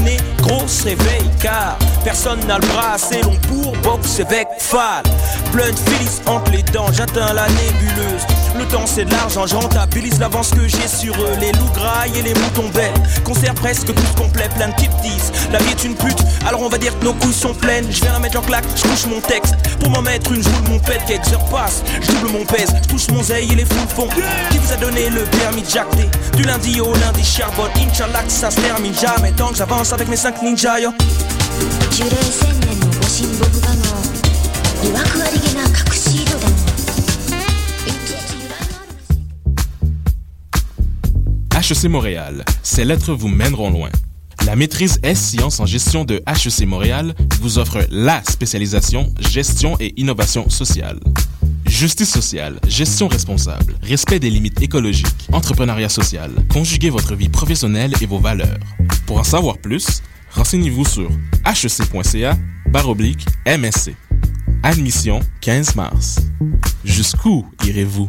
nez, gros se réveille car personne n'a le bras assez long pour boxer avec Fall. Blunt Phyllis entre les dents, j'atteins la nébuleuse. Le temps c'est de l'argent, je rentabilise l'avance que j'ai sur eux. Les loups grailles et les moutons belles. Concert presque tous complet, plein de types 10. La vie est une pute, alors on va dire que nos couilles sont pleines. Je viens la mettre en claque, je couche mon texte. Pour m'en mettre une, joue mon pète, quelques heures passent. Je double mon pèse, je touche mon zeille et les fous font. Qui vous a donné le permis de jacter Du lundi au lundi, charbonne. Inch'Allah que ça se termine jamais. Tant que j'avance avec mes 5 ninjas, yo. 樹齢千年のご神木がの曰くあり HEC Montréal, ces lettres vous mèneront loin. La maîtrise S-Sciences en gestion de HEC Montréal vous offre la spécialisation gestion et innovation sociale. Justice sociale, gestion responsable, respect des limites écologiques, entrepreneuriat social, conjuguez votre vie professionnelle et vos valeurs. Pour en savoir plus, renseignez-vous sur hec.ca baroblique MSC. Admission 15 mars. Jusqu'où irez-vous?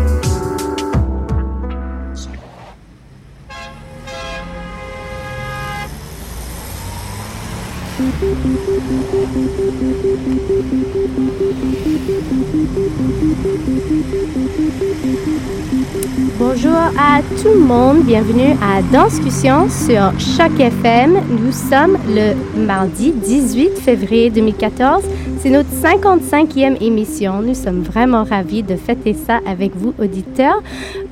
Bonjour à tout le monde, bienvenue à Danscussion sur Choc FM. Nous sommes le mardi 18 février 2014. C'est notre 55e émission. Nous sommes vraiment ravis de fêter ça avec vous, auditeurs.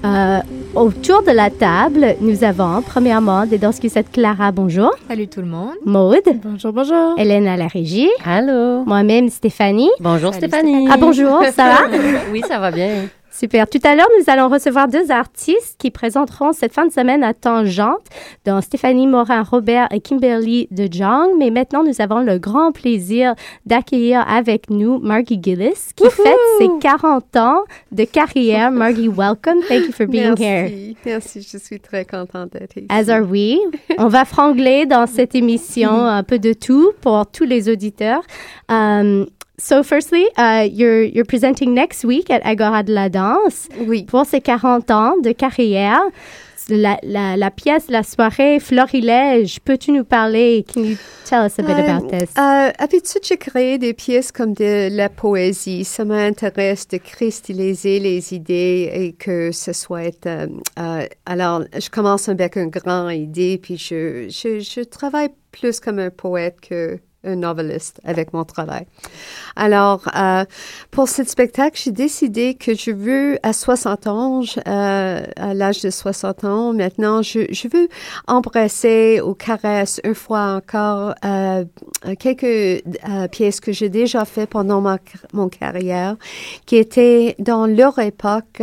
Euh, autour de la table, nous avons premièrement des danscussettes Clara, bonjour. Salut tout le monde. Maude. Bonjour, bonjour. Hélène à la régie. Allô. Moi-même, Stéphanie. Bonjour Salut, Stéphanie. Ah bonjour, ça va? oui, ça va bien. Super. Tout à l'heure, nous allons recevoir deux artistes qui présenteront cette fin de semaine à Tangente, dont Stéphanie Morin-Robert et Kimberly de Jong. Mais maintenant, nous avons le grand plaisir d'accueillir avec nous Margie Gillis, qui fête ses 40 ans de carrière. Margie, welcome. Thank you for being here. Merci, merci, je suis très contente d'être ici. As are we. On va frangler dans cette émission un peu de tout pour tous les auditeurs. Um, so firstly, uh, you're, you're presenting next week at Agora de la Danse Oui. pour ses 40 ans de carrière. La, la, la pièce, la soirée Florilège, peux-tu nous parler? Can you tell us a bit Euh, about this? euh, D'habitude, j'ai créé des pièces comme de la poésie? Ça m'intéresse de cristalliser les idées et que ce soit... euh, euh, alors, je commence avec une grande idée, puis je, je, je travaille plus comme un poète que un noveliste avec mon travail. Alors, euh, pour ce spectacle, j'ai décidé que je veux, à 60 ans, euh, à l'âge de 60 ans, maintenant, je, je veux embrasser ou caresser une fois encore euh, quelques euh, pièces que j'ai déjà fait pendant ma, mon carrière, qui étaient dans leur époque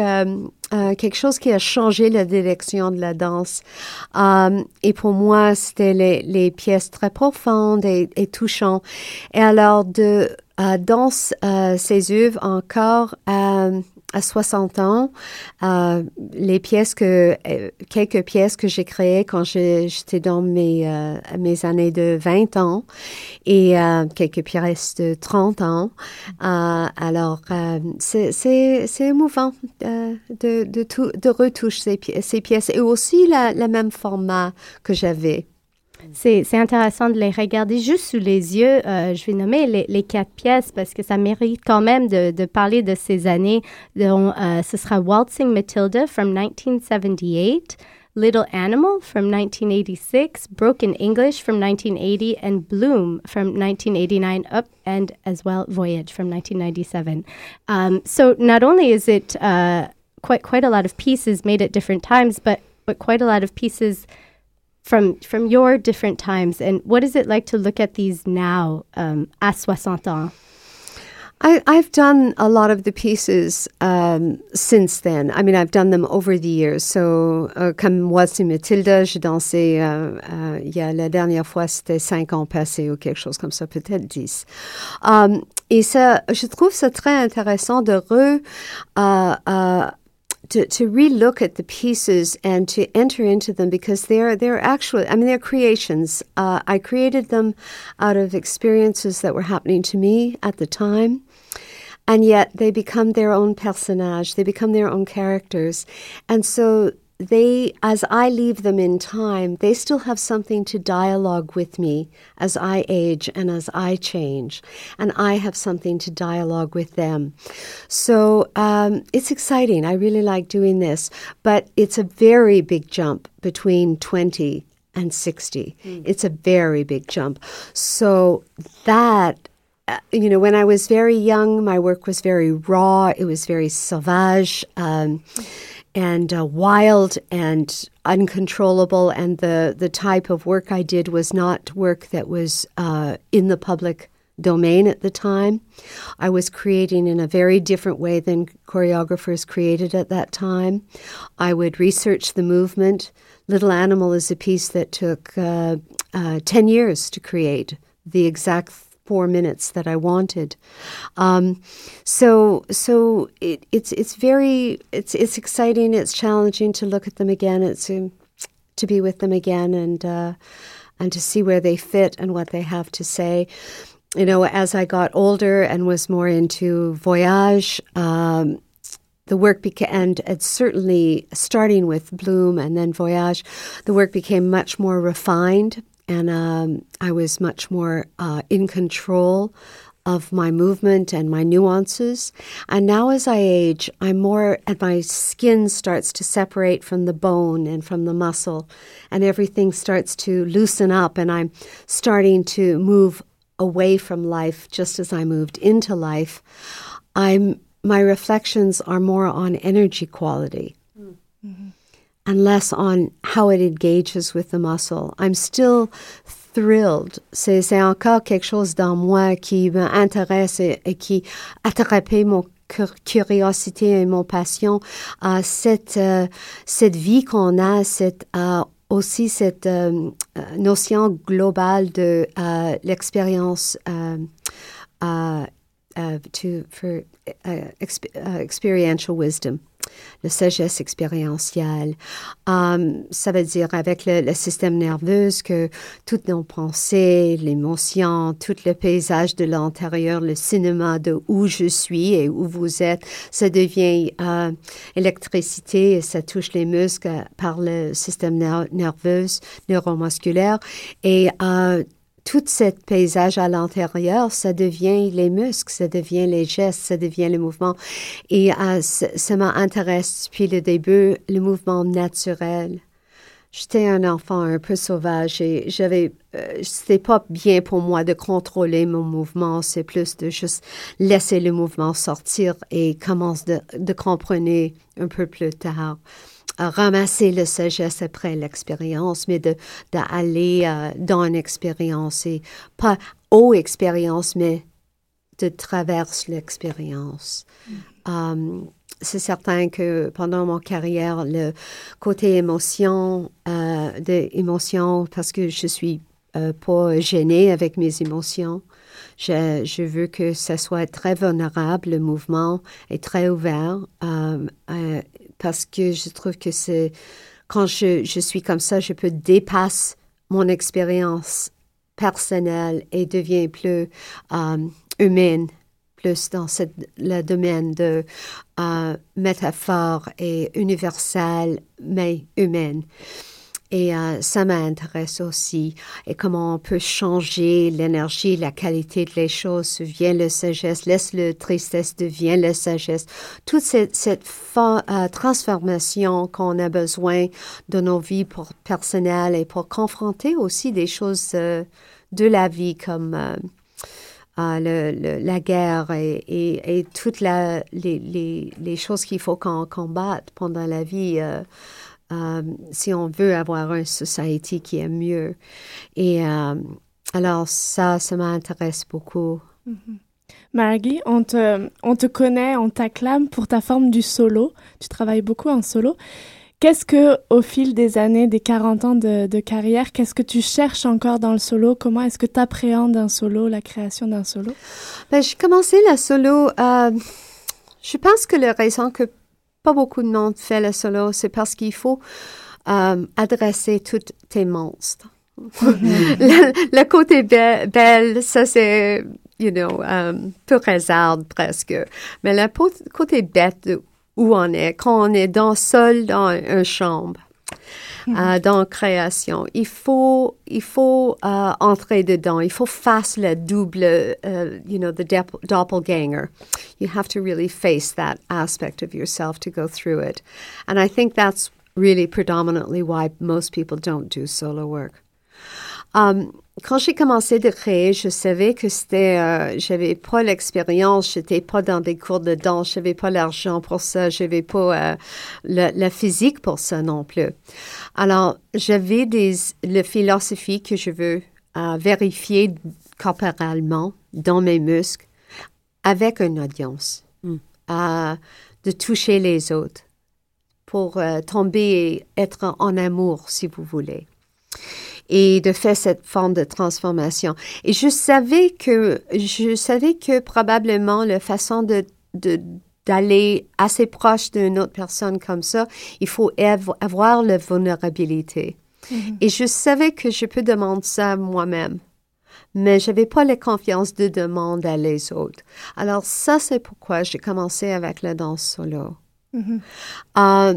euh, euh, quelque chose qui a changé la direction de la danse. Euh, et pour moi, c'était les, les pièces très profondes et, et touchantes. Et alors, de euh, dans euh, ces œuvres encore euh, à 60 ans, euh, les pièces que, euh, quelques pièces que j'ai créées quand j'étais dans mes, euh, mes années de 20 ans et euh, quelques pièces de 30 ans. Euh, alors, euh, c'est- émouvant de, de, tout, de retoucher ces pièces et aussi la, la même format que j'avais. C'est intéressant de les regarder juste sous les yeux. Euh, je vais nommer les, les quatre pièces parce que ça mérite quand même de, de parler de ces années. euh, ce sera Waltzing Matilda from 1978, Little Animal from 1986, Broken English from 1980, and Bloom from 1989 up and as well Voyage from 1997. Um, so not only is it uh, quite quite a lot of pieces made at different times, but but quite a lot of pieces from from your different times and what is it like to look at these now um, à 60 ans? I, I've done a lot of the pieces um, since then. I mean, I've done them over the years. So, euh, comme Voici Matilda, j'ai dansé, euh, euh, il la dernière fois, c'était cinq ans passés ou quelque chose comme ça, peut-être dix. Um, et ça, je trouve ça très intéressant de re, euh, to, to relook at the pieces and to enter into them because they're they're actually I mean they're creations. Uh, I created them out of experiences that were happening to me at the time, and yet they become their own personage. They become their own characters, and so they, as I leave them in time, they still have something to dialogue with me as I age and as I change. And I have something to dialogue with them. So um, it's exciting. I really like doing this. But it's a very big jump between 20 and 60. It's a very big jump. So that uh, you know, when I was very young, my work was very raw. It was very sauvage um, and uh, wild and uncontrollable. And the, the type of work I did was not work that was uh, in the public domain at the time. I was creating in a very different way than choreographers created at that time. I would research the movement. Little Animal is a piece that took uh, uh, 10 years to create. The exact four minutes that I wanted. Um, so so it, it's it's very it's it's exciting. It's challenging to look at them again. It's um, to be with them again and uh, and to see where they fit and what they have to say. You know, as I got older and was more into voyage. Um, the work became, and it's certainly starting with Bloom and then Voyage, the work became much more refined and um, I was much more uh, in control of my movement and my nuances. And now, as I age, I'm more, and my skin starts to separate from the bone and from the muscle, and everything starts to loosen up, and I'm starting to move away from life just as I moved into life. I'm my reflections are more on energy quality and less on how it engages with the muscle. I'm still thrilled. C'est, encore quelque chose dans moi qui m'intéresse et, et qui attrapait mon cur- curiosité et mon passion. à cette, euh, cette vie qu'on a, euh, aussi cette euh, euh, notion globale de euh, l'expérience euh, uh, uh, to for uh, uh, wisdom, la sagesse expérientielle. Um, ça veut dire avec le, système nerveux que toutes nos pensées, l'émotion, tout le paysage de l'intérieur, le cinéma de où je suis et où vous êtes, ça devient euh, électricité et ça touche les muscles par le système ner- nerveux, neuromusculaire. Et euh, tout ce paysage à l'intérieur, ça devient les muscles, ça devient les gestes, ça devient le mouvement. Et euh, ça ça m'intéresse depuis le début, le mouvement naturel. J'étais un enfant un peu sauvage et j'avais, euh, c'était pas bien pour moi de contrôler mon mouvement. C'est plus de juste laisser le mouvement sortir et commence de, comprendre un peu plus tard ramasser le sagesse après l'expérience, mais de d'aller euh, dans une expérience et pas aux expériences, mais de traverse l'expérience. Um, c'est certain que pendant mon carrière, le côté émotion, euh, de émotion, parce que je suis euh, pas gênée avec mes émotions. Je, je veux que ça soit très vulnérable, le mouvement est très ouvert, euh, euh, parce que je trouve que c'est quand je, je suis comme ça, je peux dépasser mon expérience personnelle et devient plus euh, humaine, plus dans cette, le domaine de euh, métaphore et universelle, mais humaine. Et euh, ça m'intéresse aussi. Et comment on peut changer l'énergie, la qualité de les choses, devient le sagesse, laisse le tristesse, devient la sagesse. Toute cette, euh, transformation qu'on a besoin de nos vies personnelles et pour confronter aussi des choses euh, de la vie comme la guerre et, toutes la, les choses qu'il faut qu'on combatte pendant la vie. Euh, si on veut avoir une société qui est mieux. Et euh, alors ça, ça m'intéresse beaucoup. Margie, on te, on te connaît, on t'acclame pour ta forme du solo. Tu travailles beaucoup en solo. Qu'est-ce que, au fil des années, des 40 ans de, de carrière, qu'est-ce que tu cherches encore dans le solo? Comment est-ce que tu appréhendes un solo, la création d'un solo? Ben, j'ai commencé la solo. euh, je pense que la raison que pas beaucoup de monde fait le solo, c'est parce qu'il faut euh, adresser tous tes monstres. le, le côté be- belle, ça c'est, you know, um, peu réserve presque. Mais le côté bête où on est, quand on est dans seul dans une chambre, euh, dans création, il faut, il faut euh, entrer dedans. Il faut face le double, euh, you know, the doppelganger. You have to really face that aspect of yourself to go through it. And I think that's really predominantly why most people don't do solo work. Um, quand j'ai commencé de créer, je savais que c'était, euh, j'avais pas l'expérience, j'étais pas dans des cours de danse, j'avais pas l'argent pour ça, j'avais pas euh, la, la physique pour ça non plus. Alors, j'avais des, la philosophie que je veux euh, vérifier corporellement dans mes muscles avec une audience, euh, de toucher les autres pour tomber et être en amour, si vous voulez et de faire cette forme de transformation. Et je savais que, je savais que probablement la façon de, de d'aller assez proche d'une autre personne comme ça, il faut av- avoir la vulnérabilité. Et je savais que je peux demander ça moi-même. Mais j'avais pas la confiance de demander à les autres. Alors ça, c'est pourquoi j'ai commencé avec la danse solo. Euh,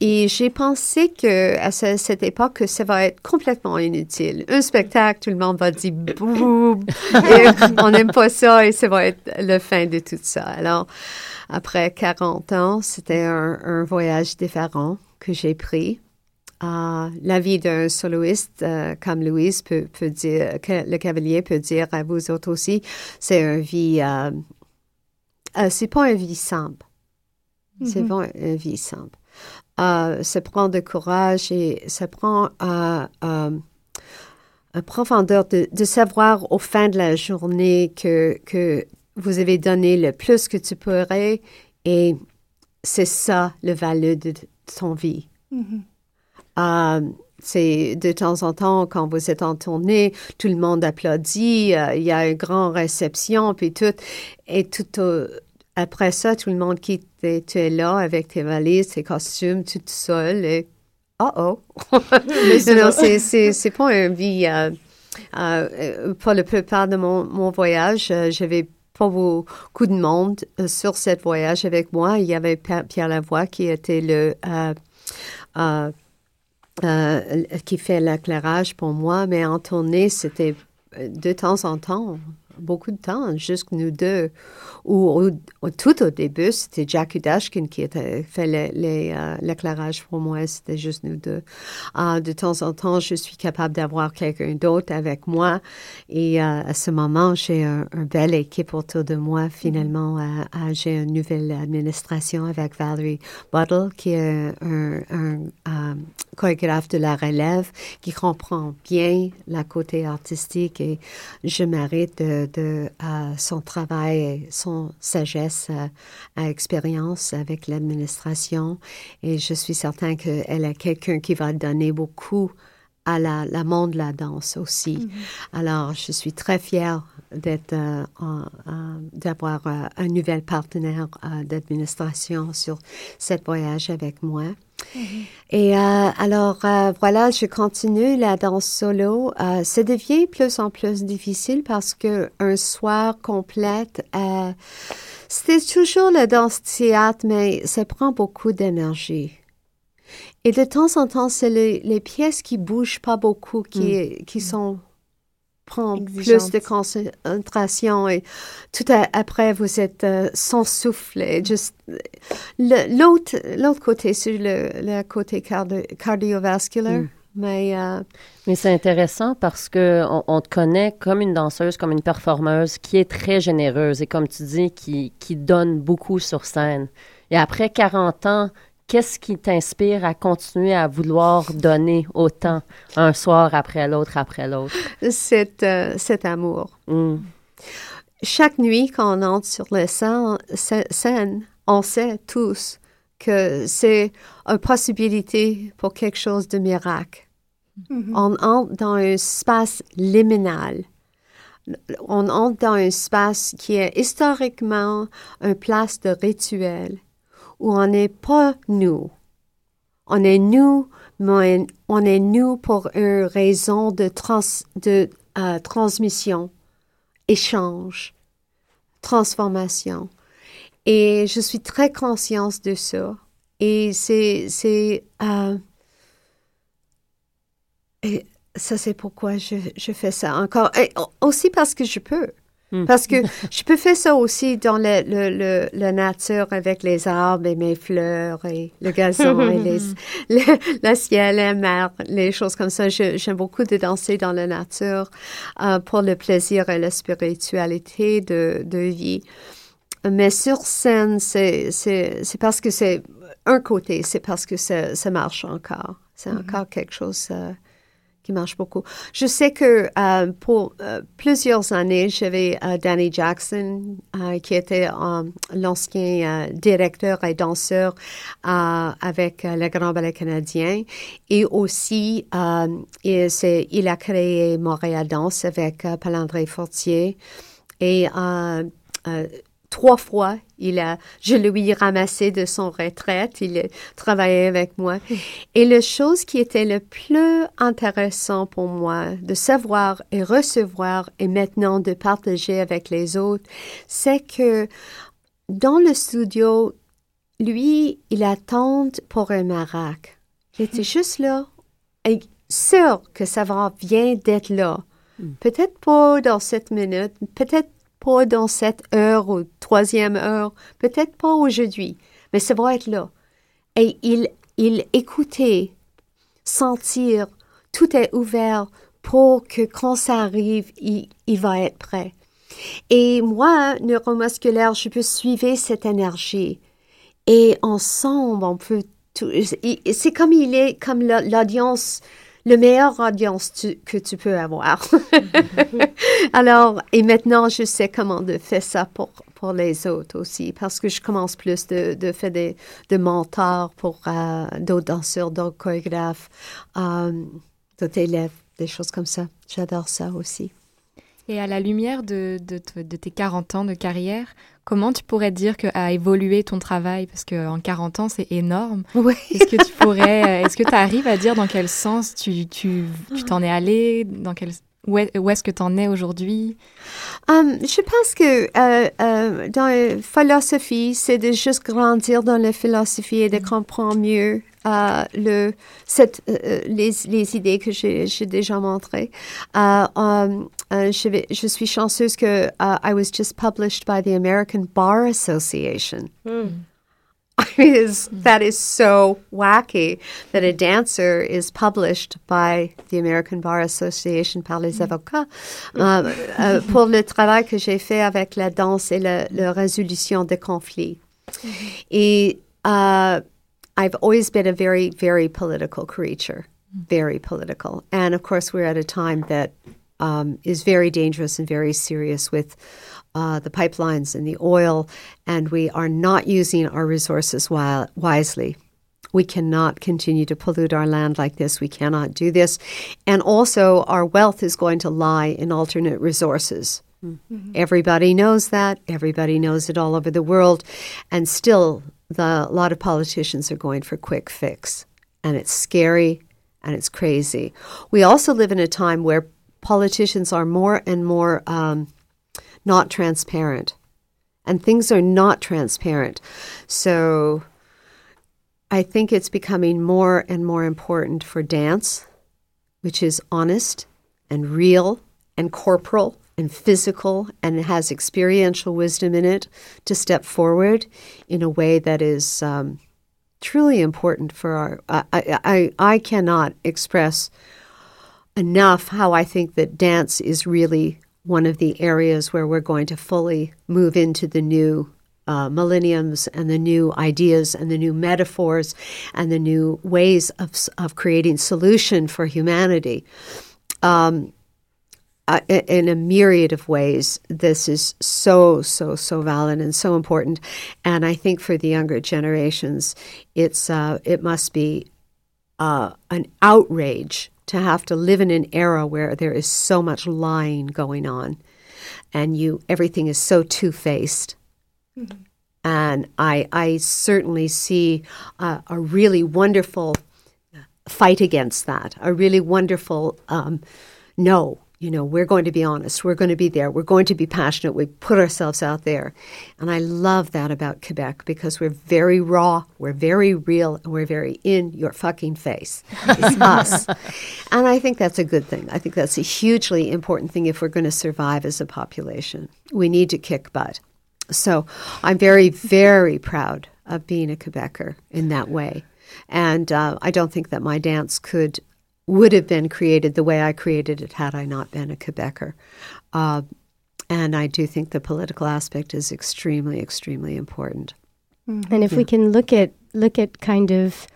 et j'ai pensé que à ce- cette époque que ça va être complètement inutile. Un spectacle, tout le monde va dire boum, on n'aime pas ça et ça va être le fin de tout ça. Alors après 40 ans, c'était un, un voyage différent que j'ai pris. Euh, la vie d'un soloiste euh, comme Louise peut, peut dire, que le cavalier peut dire à vous autres aussi, c'est une vie, euh, euh, c'est pas une vie simple. C'est Mhm. pas une vie simple. Euh, ça prend de courage et ça prend euh, euh, une profondeur de, de savoir au fin de la journée que, que vous avez donné le plus que tu pourrais et c'est ça le valeur de, ton vie. Mhm. Euh, c'est de temps en temps, quand vous êtes en tournée, tout le monde applaudit, euh, il y a une grande réception, puis tout. Et tout au- après ça, tout le monde quitte tu es là avec tes valises, tes costumes, toute seule et oh oh. non, c'est, c'est, c'est pas une vie. euh, euh, pour la plupart de mon, mon voyage, euh, j'avais pas beaucoup de monde euh, sur cette voyage avec moi. Il y avait Pierre Lavoie qui était le qui fait l'éclairage pour moi, mais en tournée, c'était de temps en temps, beaucoup de temps, juste nous deux. Ou, ou- ou tout au début, c'était Jack Udashkin qui était, fait euh, l'éclairage pour moi, c'était juste nous deux. Ah, de temps en temps, je suis capable d'avoir quelqu'un d'autre avec moi. Et euh, à ce moment, j'ai un, un belle équipe autour de moi. Finalement, euh, euh, j'ai une nouvelle administration avec Valerie Buttle, qui est un, un, euh, chorégraphe de la relève, qui comprend bien la côté artistique et je mérite de, de, euh, son travail son sagesse euh, à expérience avec l'administration. Et je suis certain qu'elle est quelqu'un qui va donner beaucoup à la, la monde de la danse aussi. Alors, je suis très fière d'être, euh, en- d'avoir euh, un nouvel partenaire euh, d'administration sur ce voyage avec moi. Et euh, alors, euh, voilà, je continue la danse solo. Euh, ça devient plus en plus difficile parce que un soir complète, euh, c'était toujours la danse théâtre, mais ça prend beaucoup d'énergie. Et de temps en temps, c'est les, les pièces qui bougent pas beaucoup, qui, qui sont prend plus de concentration et tout à- après vous êtes euh, sans souffle et juste le- l'autre l'autre côté sur le, le côté cardio- cardiovasculaire. Mais euh, Mais c'est intéressant parce que on, on te connaît comme une danseuse, comme une performeuse qui est très généreuse et comme tu dis, qui, qui donne beaucoup sur scène. Et après 40 ans, qu'est-ce qui t'inspire à continuer à vouloir donner autant un soir après l'autre après l'autre? cet, euh, cet amour Mm. chaque nuit quand on entre sur la scène, scè- scène, on sait tous que c'est une possibilité pour quelque chose de miracle. On entre dans un espace liminal. On entre dans un espace qui est historiquement une place de rituel où on n'est pas nous. On est nous, mais on est nous pour une raison de, trans, de euh, transmission, échange, transformation. Et je suis très consciente de ça. Et c'est, c'est, euh, et ça c'est pourquoi je, je fais ça encore. Et aussi parce que je peux. Hmm. Parce que je peux faire ça aussi dans le, le, le, la nature avec les arbres et mes fleurs et le gazon et les, le, le ciel, la mer, les choses comme ça. J'aime beaucoup de danser dans la nature euh, pour le plaisir et la spiritualité de, de vie. Mais sur scène, c'est parce que c'est un côté, c'est parce que ça, ça marche encore. C'est encore quelque chose euh, qui marche beaucoup. Je sais que euh, pour euh, plusieurs années, j'avais euh, Danny Jackson, qui était l'ancien directeur et danseur avec le Grand Ballet canadien. Et aussi, il, a créé Montréal Danse avec Palandré Fortier. Et trois fois, il a, je lui ai ramassé de son retraite. Il a travaillé avec moi. Et la chose qui était le plus intéressant pour moi de savoir et recevoir et maintenant de partager avec les autres, c'est que dans le studio, lui, il attend pour un marac. Il était juste là et sûr que ça va vient d'être là. Peut-être pas dans cette minute, peut-être pas dans cette heure ou troisième heure, peut-être pas aujourd'hui, mais ça va être là. Et il, il écoutait, sentir, tout est ouvert pour que quand ça arrive, il, il va être prêt. Et moi, neuromusculaire, je peux suivre cette énergie. Et ensemble, on peut tout. C'est comme il est, comme la- l'audience, le meilleur audience que tu peux avoir. Alors, et maintenant, je sais comment de faire ça pour, pour les autres aussi, parce que je commence plus de, de faire des de mentors pour euh, d'autres danseurs, d'autres chorégraphes, euh, d'autres élèves, des choses comme ça. J'adore ça aussi. Et à la lumière de, de tes 40 ans de carrière, comment tu pourrais dire que a évolué ton travail? Parce qu'en 40 ans, c'est énorme. Oui. Est-ce que tu pourrais, euh, est-ce que tu arrives à dire dans quel sens tu tu tu t'en es allé? Dans quel, où est- où est-ce que tu en es aujourd'hui? Um, je pense que euh, euh, dans la philosophie, c'est de juste grandir dans la philosophie et de comprendre mieux euh, le, cette, euh, les, les idées que j'ai déjà montrées. Euh, um, euh, je, vais- je suis chanceuse que uh, I was just published by the American Bar Association. I mean, it's- that is so wacky that a dancer is published by the American Bar Association par les avocats euh, euh, pour le travail que j'ai fait avec la danse et la, la résolution des conflits. Et uh, I've always been a very, very political creature, very political. And of course, we're at a time that um, is very dangerous and very serious with uh, the pipelines and the oil, and we are not using our resources wi- wisely. We cannot continue to pollute our land like this. We cannot do this. And also, our wealth is going to lie in alternate resources. Everybody knows that. Everybody knows it all over the world. And still, the, a lot of politicians are going for quick fix. And it's scary and it's crazy. We also live in a time where politicians are more and more um, not transparent. And things are not transparent. So I think it's becoming more and more important for dance, which is honest and real and corporal and physical and has experiential wisdom in it, to step forward in a way that is um, truly important for our. I, I, I, cannot express enough how I think that dance is really one of the areas where we're going to fully move into the new uh, millenniums and the new ideas and the new metaphors and the new ways of, of creating solution for humanity. Um, uh, in a myriad of ways, this is so, so, so valid and so important. And I think for the younger generations, it's uh, it must be uh, an outrage to have to live in an era where there is so much lying going on, and you everything is so two faced, And I, I certainly see uh, a really wonderful fight against that, a really wonderful um, no. You know, we're going to be honest. We're going to be there. We're going to be passionate. We put ourselves out there. And I love that about Quebec because we're very raw, we're very real, and we're very in your fucking face. It's us. And I think that's a good thing. I think that's a hugely important thing if we're going to survive as a population. We need to kick butt. So I'm very, very proud of being a Quebecer in that way. And uh, I don't think that my dance could would have been created the way I created it had I not been a Quebecer. Uh, and I do think the political aspect is extremely, extremely important. And if we can look at look at kind of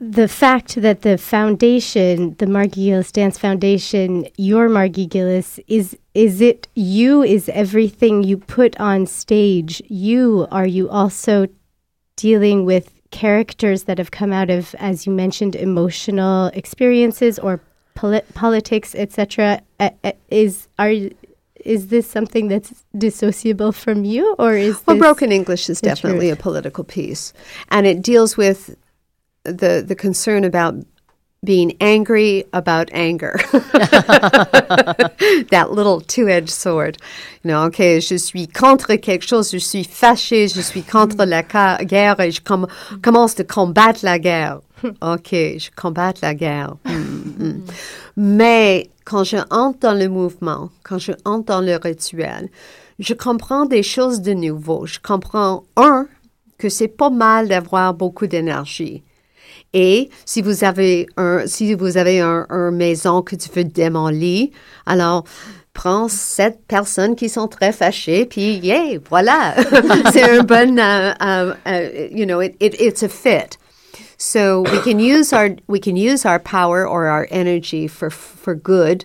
the fact that the foundation, the Margie Gillis Dance Foundation, your Margie Gillis, is is it you? Is everything you put on stage you? Are you also dealing with characters that have come out of, as you mentioned, emotional experiences or poli- politics, etc.? Uh, uh, is are is this something that's dissociable from you, or is Well, Broken English is definitely truth? a political piece, and it deals with the the concern about being angry about anger. that little two-edged sword. You know, okay, je suis contre quelque chose, je suis fâché, je suis contre la guerre et je com- commence de combattre la guerre. Ok, je combats la guerre. Hmm, hmm. Mais quand je entre dans le mouvement, quand je entre dans le rituel, je comprends des choses de nouveau. Je comprends, un, que c'est pas mal d'avoir beaucoup d'énergie. Et si vous avez un, si vous avez un, un maison que tu veux démolir, alors prends sept personnes qui sont très fâchées, puis yeah, voilà, c'est un bon, uh, uh, uh, you know, it, it, it's a fit. So we can use our we can use our power or our energy for for good,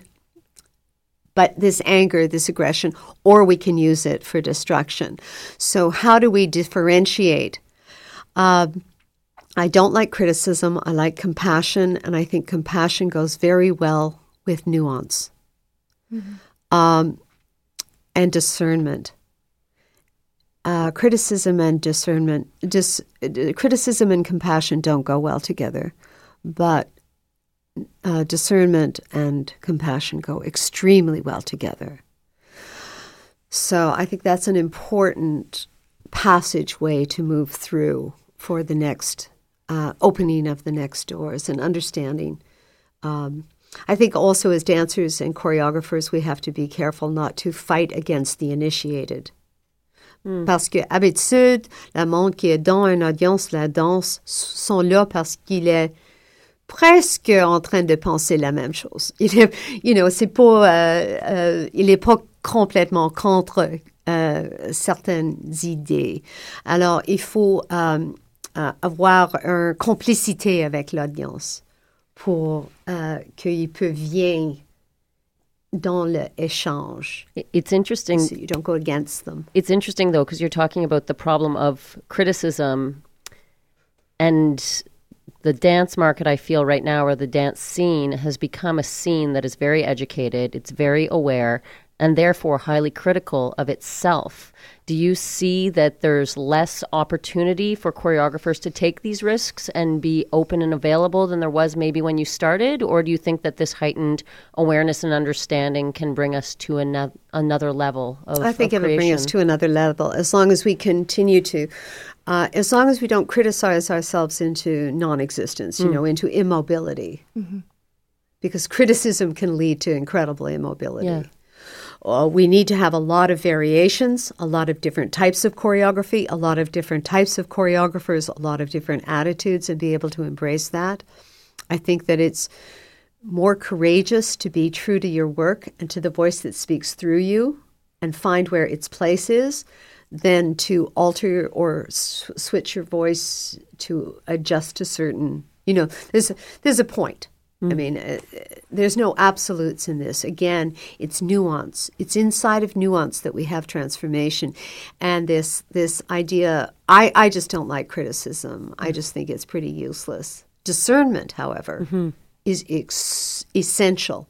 but this anger, this aggression, or we can use it for destruction. So how do we differentiate? Um, I don't like criticism. I like compassion, and I think compassion goes very well with nuance um, and discernment. Uh, criticism and discernment, dis, uh, criticism and compassion don't go well together, but uh, discernment and compassion go extremely well together. So I think that's an important passageway to move through for the next uh, opening of the next doors and understanding. Um, I think also as dancers and choreographers, we have to be careful not to fight against the initiated. Parce que, habitude, le monde qui est dans une audience, la danse, sont là parce qu'il est presque en train de penser la même chose. Il est, you know, c'est pas, euh, euh, il est pas complètement contre euh, certaines idées. Alors, il faut euh, avoir une complicité avec l'audience pour euh, qu'il peut bien dans l'échange. It's interesting. So you don't go against them. It's interesting though because you're talking about the problem of criticism and the dance market I feel right now or the dance scene has become a scene that is very educated, it's very aware and therefore highly critical of itself. Do you see that there's less opportunity for choreographers to take these risks and be open and available than there was maybe when you started or do you think that this heightened awareness and understanding can bring us to ano- another level of I think of it would bring us to another level as long as we continue to, uh, as long as we don't criticize ourselves into non existence, you know, into immobility. Because criticism can lead to incredible immobility. Yeah. Uh, we need to have a lot of variations, a lot of different types of choreography, a lot of different types of choreographers, a lot of different attitudes, and be able to embrace that. I think that it's more courageous to be true to your work and to the voice that speaks through you and find where its place is than to alter or switch your voice to adjust to certain you know there's a, there's a point i mean uh, uh, there's no absolutes in this. Again it's nuance. It's inside of nuance that we have transformation. And this this idea i i just don't like criticism. I just think it's pretty useless. Discernment however is ex- essential.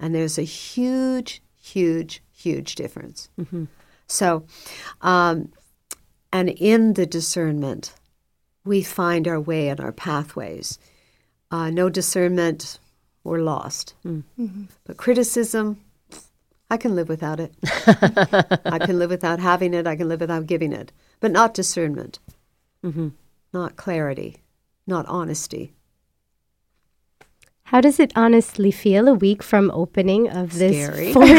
And there's a huge huge huge difference. So, um, and in the discernment, we find our way and our pathways. Uh, no discernment, we're lost. Hmm. Mm-hmm. Mm-hmm. But criticism, I can live without it. I can live without having it. I can live without giving it. But not discernment, mm-hmm. not clarity, not honesty. How does it honestly feel a week from opening of this Scary. 40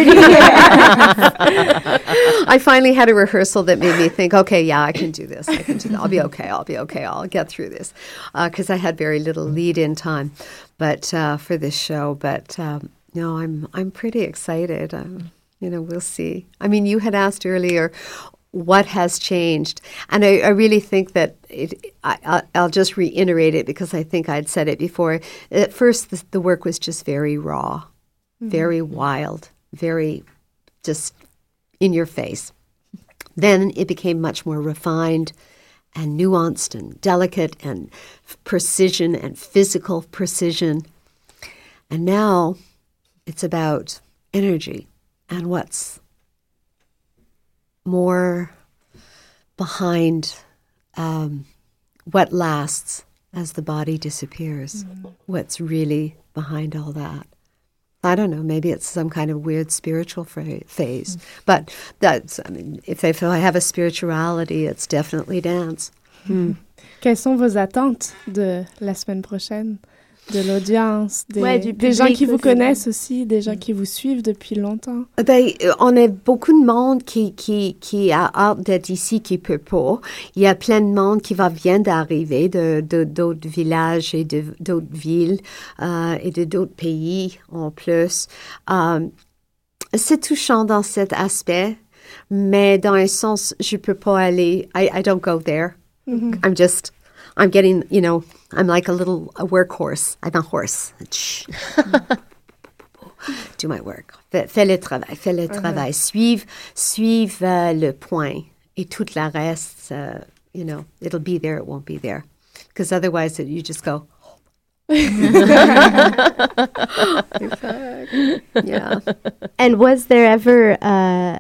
I finally had a rehearsal that made me think, okay, yeah, I can do this. I can do that. I'll be okay. I'll be okay. I'll get through this. Because I had very little lead in time but uh, for this show. But um, no, I'm, I'm pretty excited. Um, you know, we'll see. I mean, you had asked earlier, what has changed? And I, I really think that it, I, I- I'll just reiterate it because I think I'd said it before. At first, the, the work was just very raw, mm-hmm. very wild, very just in your face. Then it became much more refined and nuanced and delicate and f- precision and physical precision. And now it's about energy and what's more behind um, what lasts as the body disappears. Mm-hmm. What's really behind all that? I don't know. Maybe it's some kind of weird spiritual phase, mm-hmm. but that's. I mean, if, if I have a spirituality, it's definitely dance. Mm-hmm. Hmm. Quelles sont vos attentes de la semaine prochaine De l'audience, des, Ouais, du des gens qui vous connaissent aussi, des gens qui vous suivent depuis longtemps. Ben, euh, on a beaucoup de monde qui, qui, qui a hâte d'être ici, qui peut pas. Il y a plein de monde qui va vient d'arriver de, de- d'autres villages et de, d'autres villes euh, et de d'autres pays en plus. Euh, c'est touchant dans cet aspect, mais dans un sens, je peux pas aller. I, I don't go there. I'm just, I'm getting, you know, I'm like a little a workhorse. I'm a horse. Do my work. Fais, le travail, fais le travail. Suive, suive euh, le point. Et tout le reste, uh, you know, it'll be there, it won't be there. Because otherwise, it, you just go, yeah. And was there ever uh,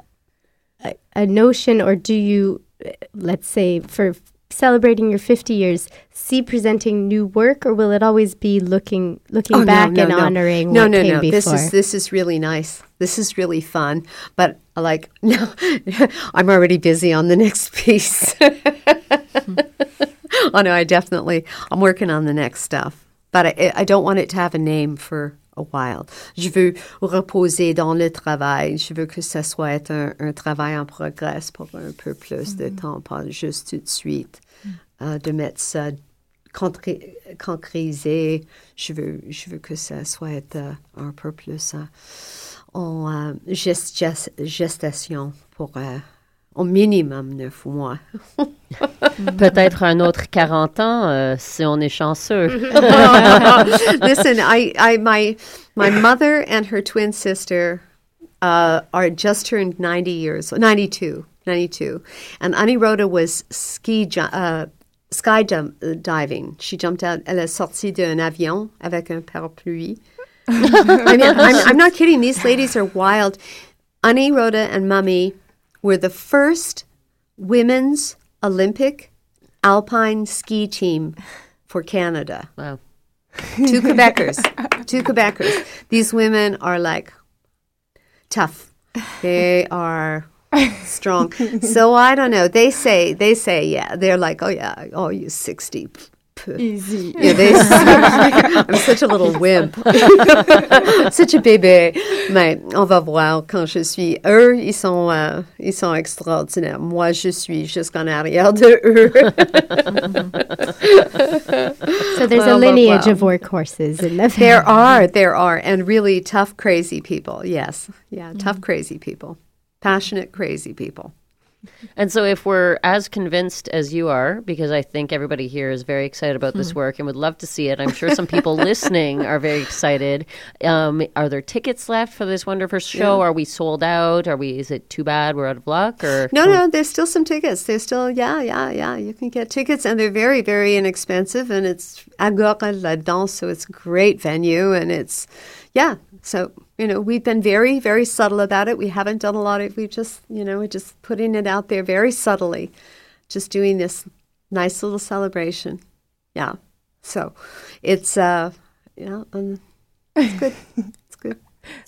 a, a notion, or do you, uh, let's say, for celebrating your 50 years, see presenting new work, or will it always be looking looking Oh, back no, and no. honoring no, what no, came no. before? This is this is really nice. This is really fun. But like, no, I'm already busy on the next piece. oh no, I definitely. I'm working on the next stuff, but I, I don't want it to have a name for a while. Je veux reposer dans le travail. Je veux que ça soit être un, un travail en progrès pour un peu plus de mm-hmm. temps, pas juste tout de suite. Euh, de mettre ça concré- concrétisé. Je veux, je veux que ça soit euh, un peu plus euh, en euh, gest- gest- gestation pour euh, au minimum neuf mois. Peut-être un autre 40 ans euh, si on est chanceux. Listen, I, I, my, my mother and her twin sister uh, are just turned 90 years, 92, 92. And Annie Rhoda was ski, uh, sky jump, uh, diving. She jumped out, elle est sortie d'un avion avec un parapluie. I mean, I'm, I'm not kidding. These ladies are wild. Annie Rhoda and Mummy were the first women's Olympic alpine ski team for Canada Wow. two Quebecers, two Quebecers. These women are like tough. They are strong. So I don't know. They say, they say, yeah. They're like, oh yeah, oh you sixty. Easy. Yeah, they I'm such a little wimp. such a bébé. Mais on va voir quand je suis. Eux, ils sont, euh, ils sont extraordinaires. Moi, je suis jusqu'en arrière de eux. so there's Well, a lineage well. of workhorses in the family. There are, there are, and really tough, crazy people. Yes, yeah, tough, mm. crazy people, passionate, crazy people. And so, if we're as convinced as you are, because I think everybody here is very excited about this work and would love to see it, I'm sure some people listening are very excited. Um, are there tickets left for this wonderful show? Are we sold out? Are we? Is it too bad we're out of luck? Or No, no, there's still some tickets. There's still, yeah, yeah, yeah. You can get tickets, and they're very, very inexpensive. And it's Agora La Danse, so it's a great venue, and it's, yeah, so you know we've been very very subtle about it. We haven't done a lot of. We just you know we're just putting it out there very subtly, just doing this nice little celebration. Yeah, so it's uh know um, it's good.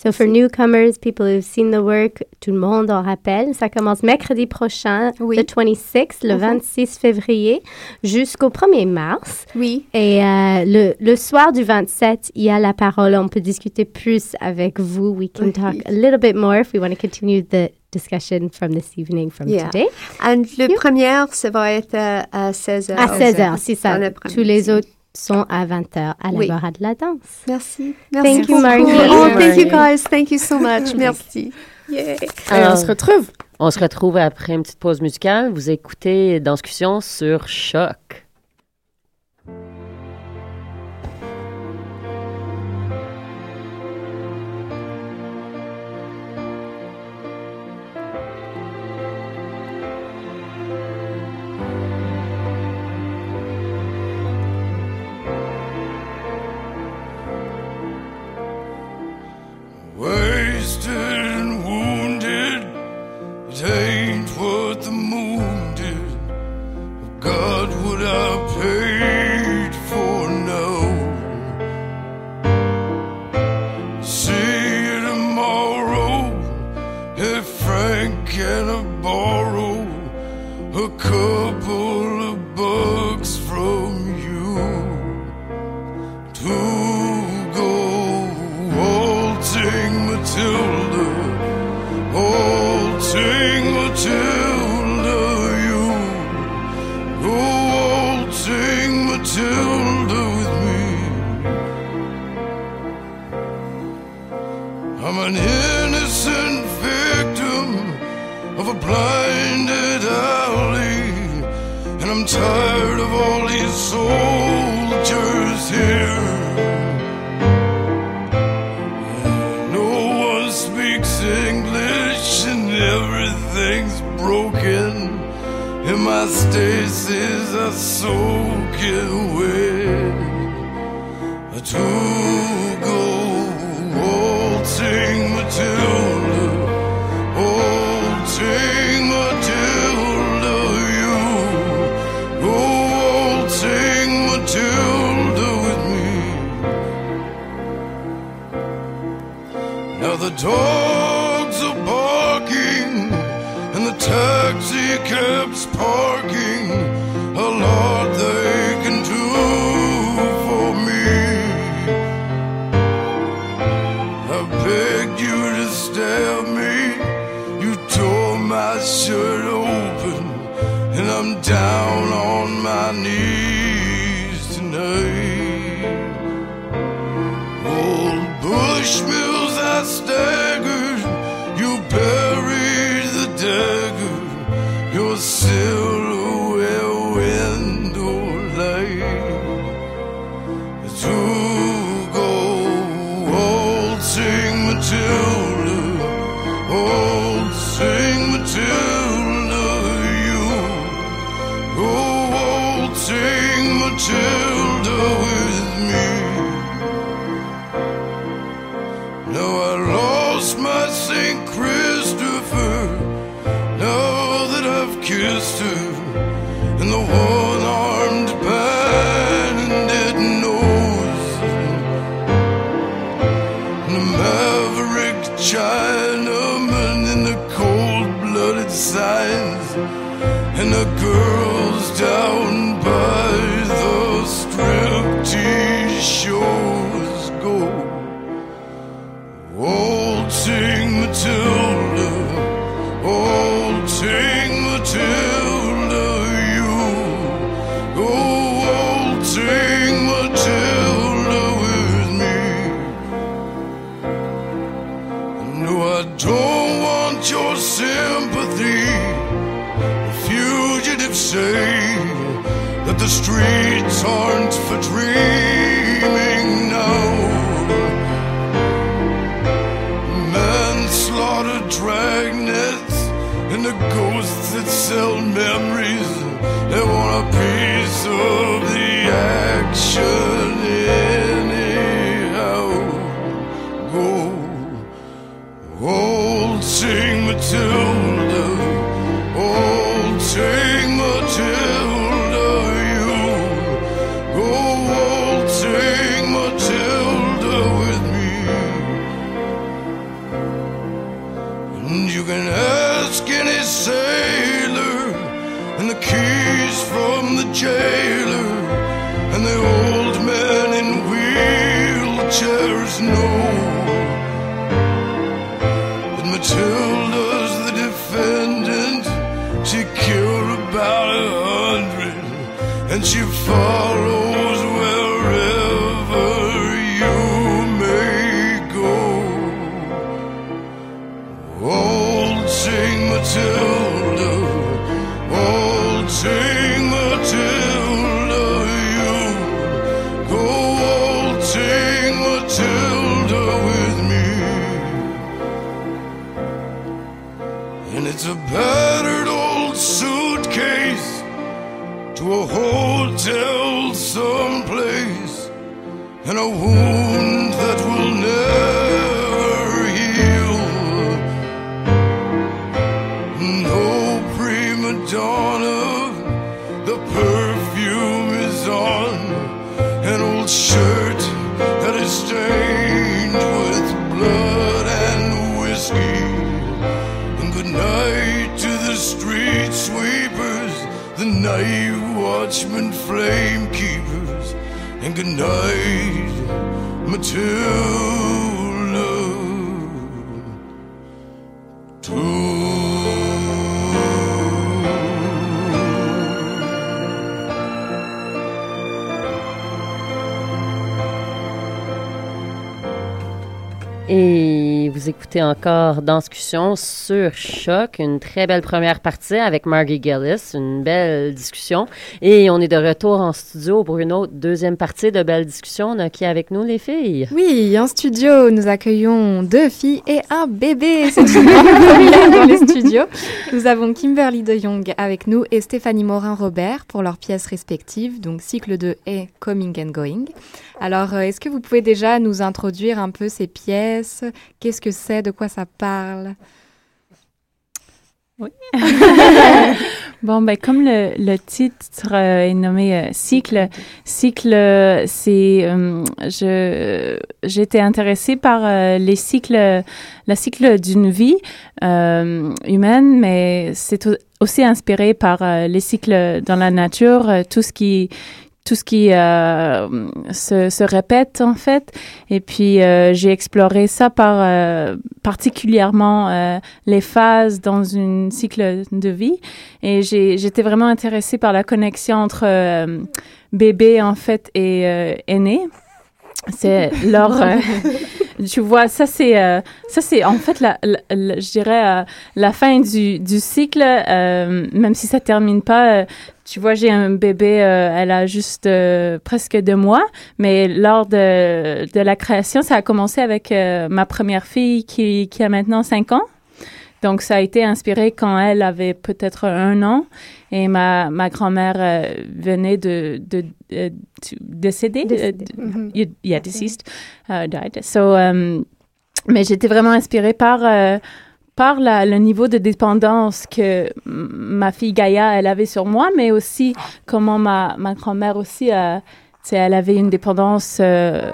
So for newcomers, people who've seen the work, tout le monde en rappelle. Ça commence mercredi prochain, Oui. le 26, le Mhm. 26 février, jusqu'au 1er mars. Oui. Et euh, le, le soir du 27, il y a la parole. On peut discuter plus avec vous. We can talk a little bit more if we want to continue the discussion from this evening, from Yeah. today. And le premier, ça va être euh, à 16h. À 16h, c'est ça. Tous les autres sont à 20h à la Oui. Laura de la danse. Merci. Thank you, beaucoup. Margie. Oh, thank you guys. Thank you so much. Merci. Yeah. Alors, on se retrouve. On se retrouve après une petite pause musicale. Vous écoutez Danscussion sur Choc. Everything's broken. And my stasis are soaking wet. To go waltzing Matilda, waltzing Matilda, you go waltzing Matilda with me. Now the dogs taxi cab's parking. A lot they can do for me. I begged you to stab me. You tore my shirt open, and I'm down to a hotel someplace and a wound that will never heal. No prima donna, the perfume is on an old shirt that is stained with blood and whiskey. And good night to the street sweepers, the knife watchmen, flame keepers. And good night, Matilda. Vous écoutez encore Danscussion sur Choc, une très belle première partie avec Margie Gillis, une belle discussion. Et on est de retour en studio pour une autre deuxième partie de belle discussion. On a qui avec nous, les filles? Oui, en studio, nous accueillons deux filles et un bébé. C'est une dans les studios. Nous avons Kimberly de Jong avec nous et Stéphanie Morin-Robert pour leurs pièces respectives, donc Cycle 2 et Coming and Going. Alors, euh, est-ce que vous pouvez déjà nous introduire un peu ces pièces? Qu'est-ce que c'est? De quoi ça parle? Oui. bon, ben, comme le, le titre euh, est nommé euh, Cycle, Cycle, euh, c'est. je J'étais intéressée par les cycles, le cycle d'une vie humaine, mais c'est au- aussi inspiré par les cycles dans la nature, tout ce qui tout ce qui euh, se, répète en fait. Et puis euh, j'ai exploré ça par euh, particulièrement les phases dans une cycle de vie. Et j'étais vraiment intéressée par la connexion entre bébé en fait et aîné. C'est leur, euh, tu vois, ça c'est, euh, ça c'est en fait la, la- la- je dirais euh, la fin du, du cycle, euh, même si ça termine pas. euh, tu vois, j'ai un bébé, euh, elle a juste euh, presque deux mois, mais lors de, de la création, ça a commencé avec euh, ma première fille qui, qui a maintenant cinq ans. Donc, ça a été inspiré quand elle avait peut-être un an et ma, ma grand-mère euh, venait de, de, décéder. Euh, Mhm. y- yeah, deceased, uh, died. So, um, mais j'étais vraiment inspirée par, euh, par la- le niveau de dépendance que ma fille Gaïa, elle avait sur moi, mais aussi comment ma, ma grand-mère aussi, euh, elle avait une dépendance euh,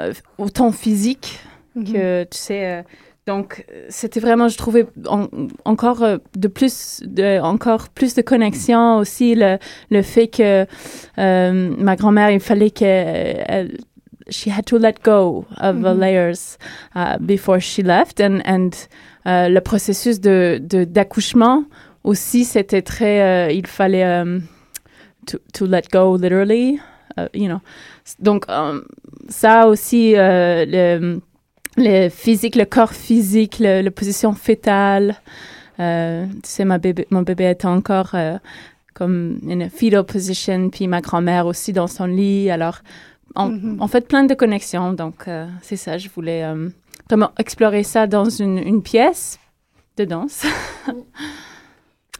euh, autant physique que, tu sais, euh, donc euh, c'était vraiment, je trouvais en- encore euh, de plus, de, encore plus de connexion aussi le, le fait que euh, ma grand-mère, il fallait qu'elle she had to let go of the Mhm. layers uh, before she left and and euh, le processus de de- d'accouchement aussi c'était très euh, il fallait um, to to let go literally uh, you know donc um, ça aussi euh, le le physique le corps physique le, la position fétale euh, tu sais ma bébé mon bébé était encore euh, comme in a fetal position puis ma grand-mère aussi dans son lit alors en, Mhm. en fait plein de connexions. Donc, euh, c'est ça, je voulais euh, vraiment explorer ça dans une, une pièce de danse.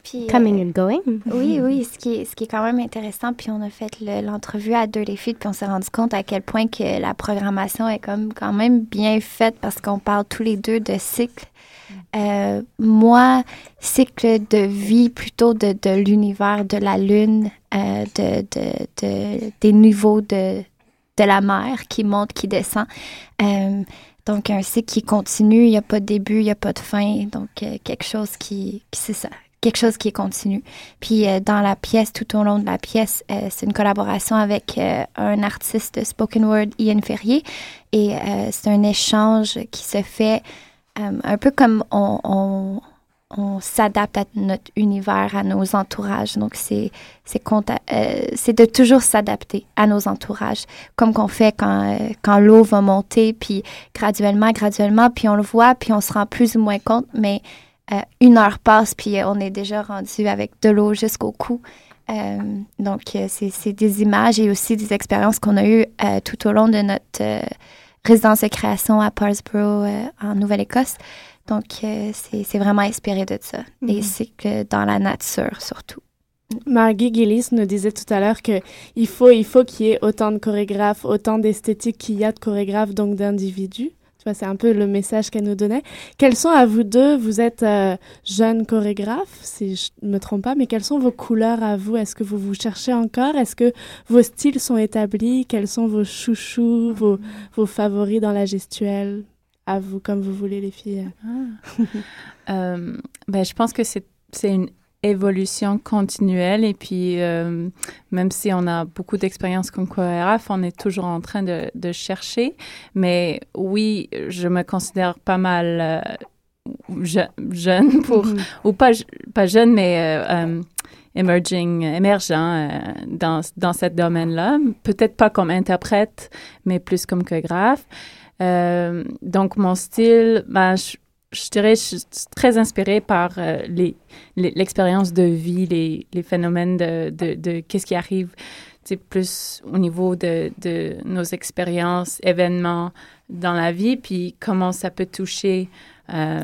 Puis, Coming euh, and going. Oui, oui, ce qui, est, ce qui est quand même intéressant. Puis on a fait le- l'entrevue à deux les filles, puis on s'est rendu compte à quel point que la programmation est comme quand même bien faite parce qu'on parle tous les deux de cycle. Euh, moi, cycle de vie plutôt de, de l'univers, de la lune, euh, de, de, de- des niveaux de, de la mer qui monte, qui descend. Euh, donc, un cycle qui continue, il n'y a pas de début, il n'y a pas de fin. Donc, euh, quelque chose qui, qui c'est ça, quelque chose qui est continu. Puis, euh, dans la pièce, tout au long de la pièce, euh, c'est une collaboration avec euh, un artiste de spoken word, Ian Ferrier. Et c'est un échange qui se fait un peu comme on, on, s'adapte à notre univers, à nos entourages. Donc, c'est c'est de toujours s'adapter à nos entourages, comme qu'on fait quand, quand l'eau va monter, puis graduellement, graduellement, puis on le voit, puis on se rend plus ou moins compte, mais euh, une heure passe, puis euh, on est déjà rendu avec de l'eau jusqu'au cou. Euh, donc, c'est c'est des images et aussi des expériences qu'on a eues euh, tout au long de notre résidence de création à Parsborough, en Nouvelle-Écosse. Donc, c'est c'est vraiment inspiré de ça. Et Mhm. c'est que dans la nature, surtout. Margie Gillis nous disait tout à l'heure que il faut, il faut qu'il y ait autant de chorégraphes, autant d'esthétiques qu'il y a de chorégraphes, donc d'individus. C'est un peu le message qu'elle nous donnait. Quels sont à vous deux, vous êtes euh, jeunes chorégraphes, si je ne me trompe pas, mais quelles sont vos couleurs à vous? Est-ce que vous vous cherchez encore? Est-ce que vos styles sont établis? Quels sont vos chouchous, vos, vos favoris dans la gestuelle? À vous, comme vous voulez, les filles. Euh, ben, je pense que c'est une évolution continuelle et puis euh, même si on a beaucoup d'expérience comme chorégraphe, on est toujours en train de, de, chercher. Mais oui, je me considère pas mal euh, je, jeune pour Mhm. ou pas pas jeune mais euh, emerging émergent dans dans ce domaine-là. Peut-être pas comme interprète, mais plus comme chorégraphe. Donc mon style, ben je, je dirais, je suis très inspirée par euh, les, l'expérience de vie, les, les phénomènes de, de, de qu'est-ce qui arrive, plus au niveau de, de nos expériences, événements dans la vie, puis comment ça peut toucher euh,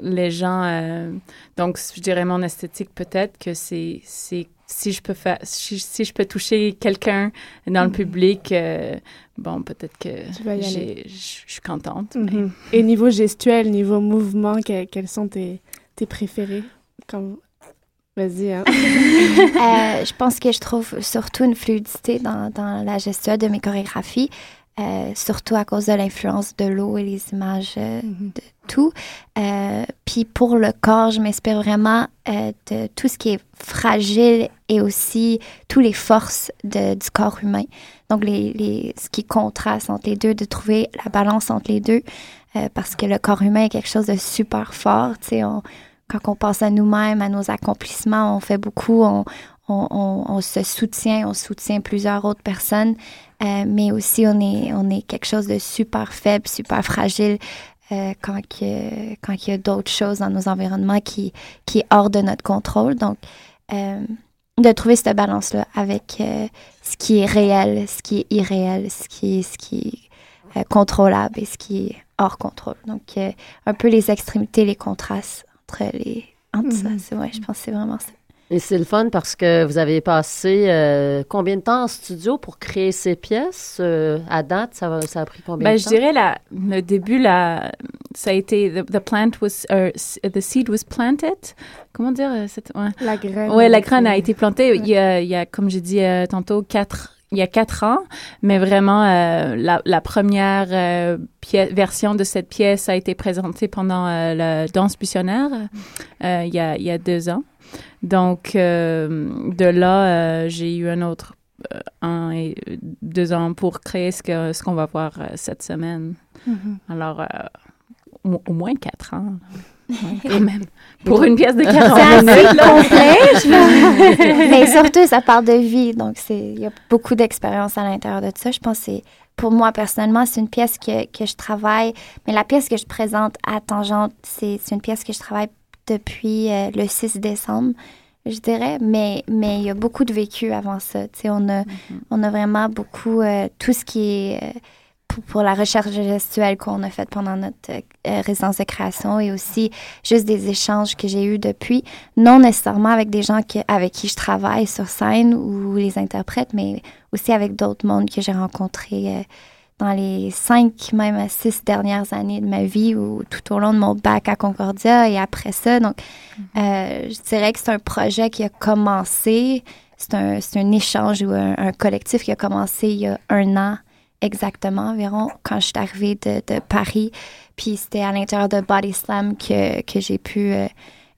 les gens. euh. donc, je dirais mon esthétique, peut-être que c'est, c'est si je peux faire, si, si je peux toucher quelqu'un dans le Mhm. public, euh, bon, peut-être que je suis contente. Mhm. Et niveau gestuel, niveau mouvement, que- quels sont tes, tes préférés? Comme... Vas-y. Hein. Euh, je pense que je trouve surtout une fluidité dans, dans la gestuelle de mes chorégraphies, euh, surtout à cause de l'influence de l'eau et les images euh, de tout. Euh, Puis pour le corps, je m'inspire vraiment euh, de tout ce qui est fragile et aussi tous les forces de, du corps humain. Donc les, les, ce qui contraste entre les deux, de trouver la balance entre les deux, euh, parce que le corps humain est quelque chose de super fort. Tu sais, on, quand on pense à nous-mêmes, à nos accomplissements, on fait beaucoup, on, on, on, on se soutient, on soutient plusieurs autres personnes, euh, mais aussi on est, on est quelque chose de super faible, super fragile euh, quand, que, quand il y a d'autres choses dans nos environnements qui, qui est hors de notre contrôle. Donc, euh, de trouver cette balance-là avec ce qui est réel, ce qui est irréel, ce qui est, ce qui est contrôlable et ce qui est hors contrôle. Donc, un peu les extrémités, les contrastes entre les... Entre ça, Mhm. ouais, je pense que c'est vraiment ça. Et c'est le fun parce que vous avez passé euh, combien de temps en studio pour créer ces pièces? Euh, à date, ça, a pris combien Ben, de je temps? dirais la, le début, la, ça a été the, the plant was or, the seed was planted. Comment dire euh, cette, ouais. La graine. Ouais, la a graine a été- plantée. Il y a, il y a comme j'ai dit euh, tantôt, quatre. Il y a quatre ans, mais vraiment euh, la, la première euh, pièce, version de cette pièce a été présentée pendant euh, la danse missionnaire euh, il, y a, il y a deux ans. Donc euh, de là, euh, j'ai eu un autre euh, un et deux ans pour créer ce que ce qu'on va voir euh, cette semaine. Mhm. Alors euh, au, au moins quatre ans. Ouais, quand même. Pour une pièce de 40 C'est assez complet. Mais surtout, ça parle de vie. Donc, c'est- il y a beaucoup d'expérience à l'intérieur de ça. Je pense que c'est, pour moi, personnellement, c'est une pièce que, que je travaille. Mais la pièce que je présente à Tangente, c'est, c'est une pièce que je travaille depuis euh, le 6 décembre, je dirais. Mais, mais il y a beaucoup de vécu avant ça. On, a, on a vraiment beaucoup, euh, tout ce qui est... euh, pour, pour la recherche gestuelle qu'on a faite pendant notre résidence de création et aussi juste des échanges que j'ai eus depuis, non nécessairement avec des gens que, avec qui je travaille sur scène ou les interprètes, mais aussi avec d'autres mondes que j'ai rencontrés dans les cinq, même six dernières années de ma vie ou tout au long de mon bac à Concordia et après ça. Donc, euh, je dirais que c'est un projet qui a commencé, c'est un, c'est un échange ou un, un collectif qui a commencé il y a un an exactement environ quand je suis arrivée de, de Paris. Puis c'était à l'intérieur de Body Slam que, que j'ai pu euh,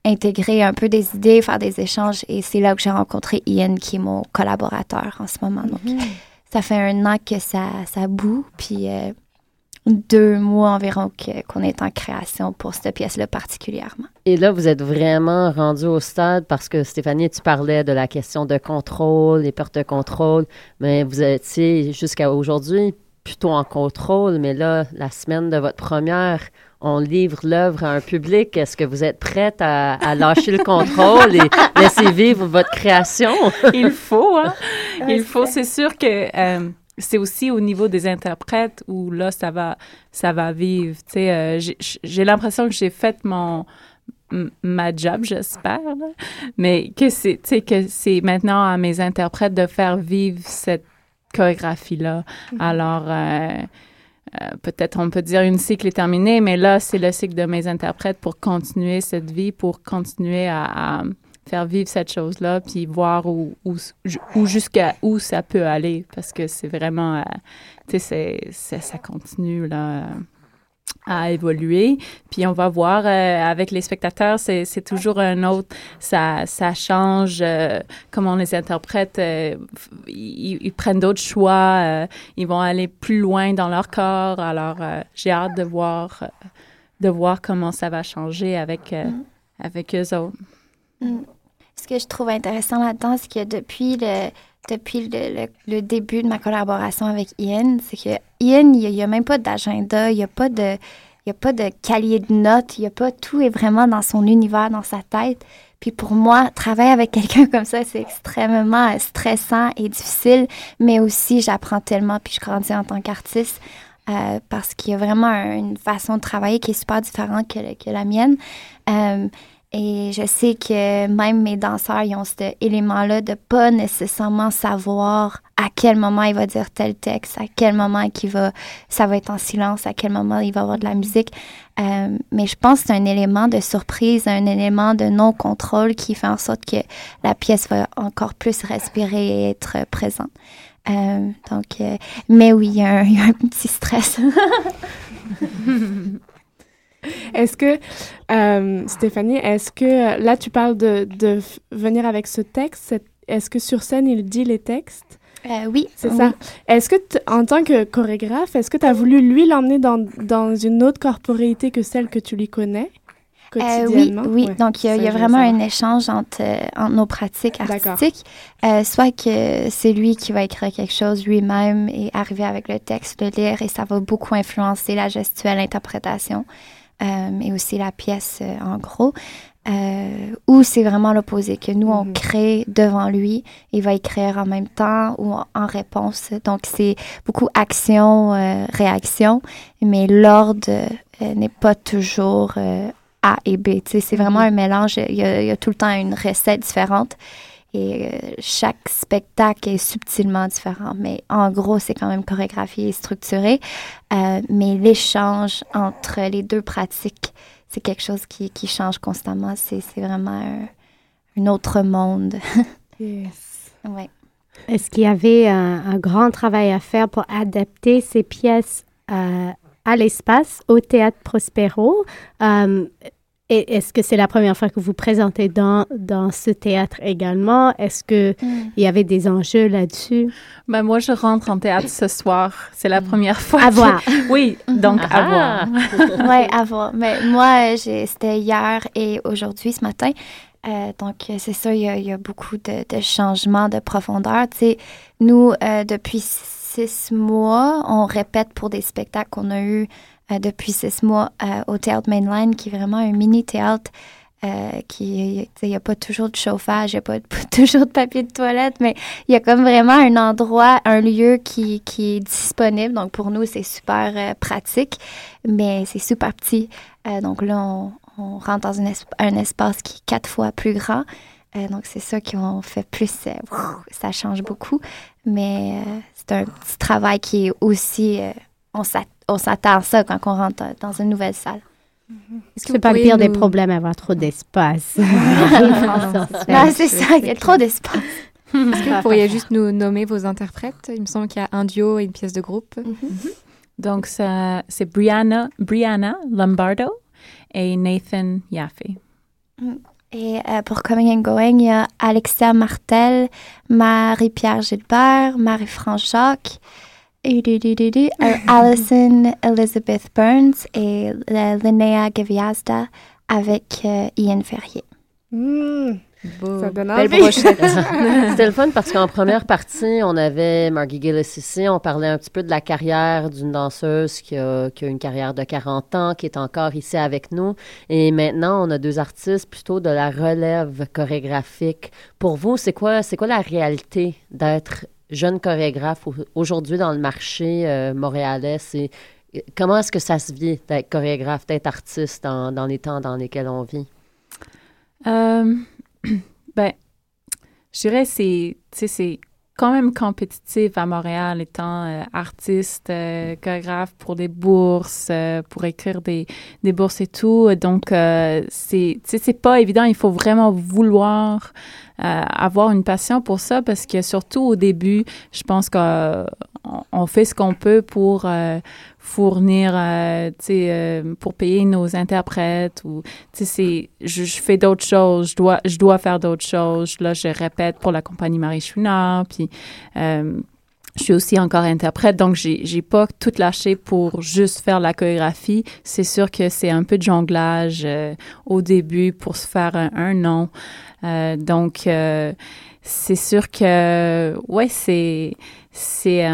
intégrer un peu des idées, faire des échanges. Et c'est là que j'ai rencontré Ian, qui est mon collaborateur en ce moment. Donc, ça fait un an que ça, ça boue. Puis euh, deux mois environ que- qu'on est en création pour cette pièce-là particulièrement. Et là, vous êtes vraiment rendu au stade parce que Stéphanie, tu parlais de la question de contrôle, les pertes de contrôle, mais vous étiez jusqu'à aujourd'hui plutôt en contrôle, mais là, la semaine de votre première, on livre l'œuvre à un public. Est-ce que vous êtes prête à, à lâcher le contrôle et laisser vivre votre création? Il faut, hein? Il faut. C'est sûr que euh, c'est aussi au niveau des interprètes où là, ça va, ça va vivre. Tu sais, euh, j'ai- l'impression que j'ai fait mon ma job, j'espère, mais que c'est, tu sais, que c'est maintenant à mes interprètes de faire vivre cette chorégraphie-là. Alors, euh, euh, peut-être on peut dire une cycle est terminé, mais là, c'est le cycle de mes interprètes pour continuer cette vie, pour continuer à, à faire vivre cette chose-là, puis voir où, où, où jusqu'à où ça peut aller, parce que c'est vraiment, euh, tu sais, ça continue, là. à évoluer. Puis on va voir euh, avec les spectateurs, c'est toujours un autre, ça, ça change euh, comment on les interprète. euh, ils, ils prennent d'autres choix, ils vont aller plus loin dans leur corps. Alors j'ai hâte de voir, de voir comment ça va changer avec, euh, avec eux autres. Mm. Ce que je trouve intéressant là-dedans, c'est que depuis le depuis le, le- début de ma collaboration avec Ian, c'est que Ian, il n'y a, même pas d'agenda, il n'y a pas de il y a pas de cahier de notes, il a pas tout est vraiment dans son univers, dans sa tête. Puis pour moi, travailler avec quelqu'un comme ça, c'est extrêmement stressant et difficile, mais aussi j'apprends tellement puis je grandis en tant qu'artiste euh, parce qu'il y a vraiment un- une façon de travailler qui est super différente que, que la mienne. Euh, et je sais que même mes danseurs, ils ont cet élément-là de pas nécessairement savoir à quel moment il va dire tel texte, à quel moment va, ça va être en silence, à quel moment il va avoir de la musique. Euh, mais je pense que c'est un élément de surprise, un élément de non-contrôle qui fait en sorte que la pièce va encore plus respirer et être présente. Euh, donc, euh, mais oui, il y a un petit stress. Est-ce que, euh, Stéphanie, est-ce que là, tu parles de, venir avec ce texte, est-ce que sur scène, il dit les textes? Euh, oui. C'est oui. ça. Est-ce que, en tant que chorégraphe, est-ce que tu as voulu lui l'emmener dans, dans une autre corporéité que celle que tu lui connais Euh, oui, quotidiennement? oui. Ouais, Donc, il y a, y vraiment un échange entre, euh, entre nos pratiques artistiques. Euh, soit que c'est lui qui va écrire quelque chose lui-même et arriver avec le texte, le lire, et ça va beaucoup influencer la gestuelle, l'interprétation, et aussi la pièce euh, en gros. Euh, ou c'est vraiment l'opposé, que nous, on crée devant lui, il va écrire en même temps ou en, réponse. Donc, c'est beaucoup action, euh, réaction, mais l'ordre euh, n'est pas toujours euh, A et B. C'est vraiment un mélange. Il y, a, il y a tout le temps une recette différente. Et euh, chaque spectacle est subtilement différent. Mais en gros, c'est quand même chorégraphié et structuré. Euh, mais l'échange entre les deux pratiques, c'est quelque chose qui, qui change constamment. C'est vraiment un, un autre monde. Yes. ouais. Est-ce qu'il y avait un, un grand travail à faire pour adapter ces pièces euh, à l'espace, au théâtre Prospero? Et est-ce que c'est la première fois que vous présentez dans, dans ce théâtre également? Est-ce qu'il il y avait des enjeux là-dessus? Ben moi, je rentre en théâtre ce soir. C'est la première fois. À que- voir. Oui, donc à Ah. voir. oui, à voir. Mais moi, j'ai- c'était hier et aujourd'hui, ce matin. Euh, donc, c'est ça, il y, a, il y a beaucoup de, de changements de profondeur. Tu sais, nous, euh, depuis six mois, on répète pour des spectacles qu'on a eus depuis six mois euh, au Théâtre Mainline, qui est vraiment un mini-théâtre. euh, qui, il n'y a pas toujours de chauffage, il n'y a pas, toujours de papier de toilette, mais il y a comme vraiment un endroit, un lieu qui, qui est disponible. Donc, pour nous, c'est super euh, pratique, mais c'est super petit. Euh, donc là, on, rentre dans un, esp- un espace qui est quatre fois plus grand. Euh, donc, c'est ça qu'on fait plus. euh, ça change beaucoup. Mais euh, c'est un petit travail qui est aussi. euh, on s'at- on s'attend à ça quand on rentre dans une nouvelle salle. C'est pas le pire des problèmes, avoir trop d'espace. Non, c'est ça, il y a trop d'espace. Est-ce que vous pourriez juste nous nommer vos interprètes? Il me semble qu'il y a un duo et une pièce de groupe. Donc, ça- c'est Brianna, Brianna Lombardo et Nathan Yaffe. Et euh, pour Coming and Going, il y a Alexia Martel, Marie-Pierre Gilbert, Marie-France Jacques, euh, Alison Elizabeth Burns et euh, Linnea Gaviazda avec euh, Ian Ferrier. Hmm. Ça donne Belle brochette. C'était le fun parce qu'en première partie, on avait Margie Gillis ici. On parlait un petit peu de la carrière d'une danseuse qui a, qui a une carrière de 40 ans, qui est encore ici avec nous. Et maintenant, on a deux artistes plutôt de la relève chorégraphique. Pour vous, c'est quoi, c'est quoi la réalité d'être jeune chorégraphe au- aujourd'hui dans le marché euh, montréalais? Comment est-ce que ça se vit d'être chorégraphe, d'être artiste dans, dans les temps dans lesquels on vit? Euh, ben, je dirais c'est, c'est quand même compétitif à Montréal, étant euh, artiste, euh, chorégraphe pour des bourses, euh, pour écrire des, des bourses et tout. Donc, c'est, c'est pas évident. Il faut vraiment vouloir avoir une passion pour ça parce que surtout au début, je pense qu'on on fait ce qu'on peut pour fournir, euh, tu sais, euh, pour payer nos interprètes ou, tu sais, je, je, fais d'autres choses, je dois, je dois faire d'autres choses. Là, je répète pour la compagnie Marie Chouinard, puis euh, je suis aussi encore interprète, donc j'ai, pas tout lâché pour juste faire la chorégraphie. C'est sûr que c'est un peu de jonglage au début pour se faire un, un nom. donc, c'est sûr que, ouais, c'est, c'est,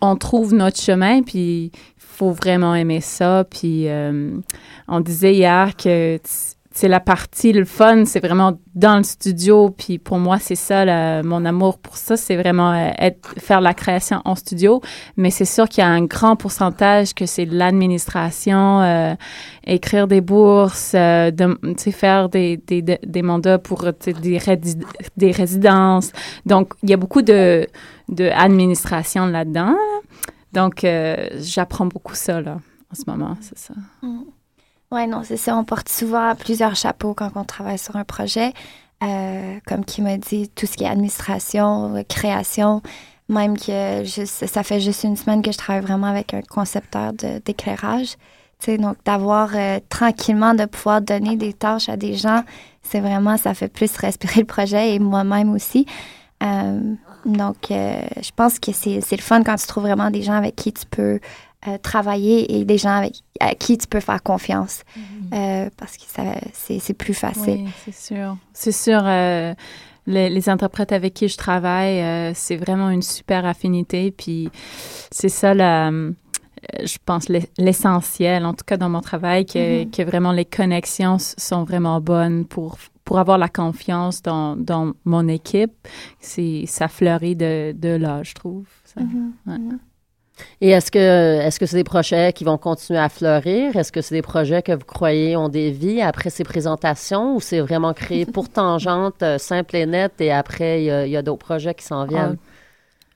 on trouve notre chemin, puis il faut vraiment aimer ça. Puis euh, on disait hier que c'est la partie, le fun, c'est vraiment dans le studio. Puis pour moi, c'est ça, mon amour pour ça, c'est vraiment euh, être, faire la création en studio. Mais c'est sûr qu'il y a un grand pourcentage que c'est l'administration, euh, écrire des bourses, euh, de, faire des, des, des mandats pour des, des résidences. Donc, il y a beaucoup de, de administration là-dedans. Donc, j'apprends beaucoup ça, là, en ce moment, c'est ça. Mm. Oui, non, c'est ça. On porte souvent plusieurs chapeaux quand on travaille sur un projet. Euh, comme qui m'a dit, tout ce qui est administration, création, même que juste, ça fait juste une semaine que je travaille vraiment avec un concepteur d'éclairage. Donc, d'avoir euh, tranquillement de pouvoir donner des tâches à des gens, c'est vraiment, ça fait plus respirer le projet et moi-même aussi. Euh, donc, je pense que c'est le fun quand tu trouves vraiment des gens avec qui tu peux euh, travailler et des gens avec à qui tu peux faire confiance mhm. euh, parce que c'est plus facile. Oui, c'est sûr. C'est sûr. Euh, les, interprètes avec qui je travaille, c'est vraiment une super affinité. Puis c'est ça, la, je pense, l'essentiel, en tout cas dans mon travail, que, mhm. que, vraiment les connexions sont vraiment bonnes pour, pour avoir la confiance dans, dans mon équipe. Ça fleurit de, de là, je trouve. Ça. Mhm. Et est-ce que est-ce que c'est des projets qui vont continuer à fleurir? Est-ce que c'est des projets que vous croyez ont des vies après ces présentations ou c'est vraiment créé pour tangente, euh, simple et net et après il y a, d'autres projets qui s'en viennent? Ah,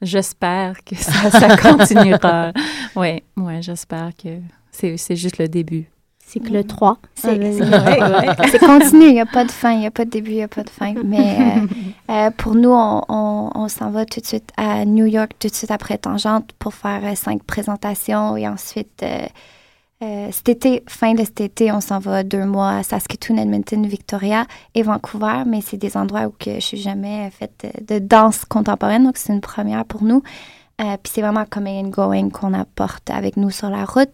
j'espère que ça, ça continuera. oui, ouais, j'espère que c'est juste le début cycle 3. C'est continu, il n'y a pas de fin, il n'y a pas de début, il n'y a pas de fin. Mais euh, euh, pour nous, on, on, s'en va tout de suite à New York, tout de suite après Tangente, pour faire euh, cinq présentations. Et ensuite, cet été, fin de cet été, on s'en va deux mois à Saskatoon, Edmonton, Victoria et Vancouver. Mais c'est des endroits où que je suis jamais faite de danse contemporaine, donc c'est une première pour nous. Puis c'est vraiment coming and going qu'on apporte avec nous sur la route.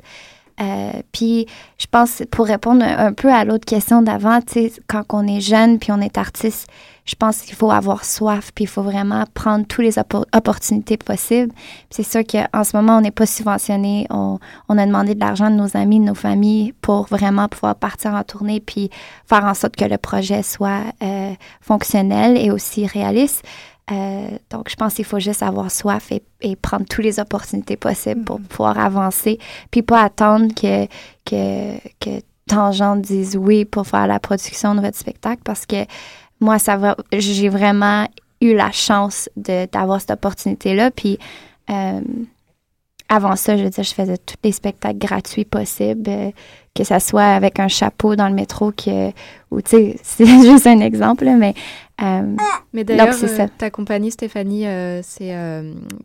Euh, puis je pense, pour répondre un, peu à l'autre question d'avant, quand on est jeune puis on est artiste, je pense qu'il faut avoir soif puis il faut vraiment prendre toutes les opportunités possibles. C'est sûr qu'en ce moment, on n'est pas subventionné. On, on, a demandé de l'argent de nos amis, de nos familles pour vraiment pouvoir partir en tournée puis faire en sorte que le projet soit euh, fonctionnel et aussi réaliste. Euh, donc, je pense qu'il faut juste avoir soif et, et, prendre toutes les opportunités possibles pour mm-hmm. pouvoir avancer, puis pas attendre que, que, que Tangente dise oui pour faire la production de votre spectacle, parce que moi, ça va, j'ai vraiment eu la chance d'avoir cette opportunité-là, puis euh, avant ça, je veux dire, je faisais tous les spectacles gratuits possibles, euh, que ça soit avec un chapeau dans le métro, que, ou tu sais, c'est juste un exemple, mais euh, Mais d'ailleurs, euh, ta compagnie, Stéphanie, euh, c'est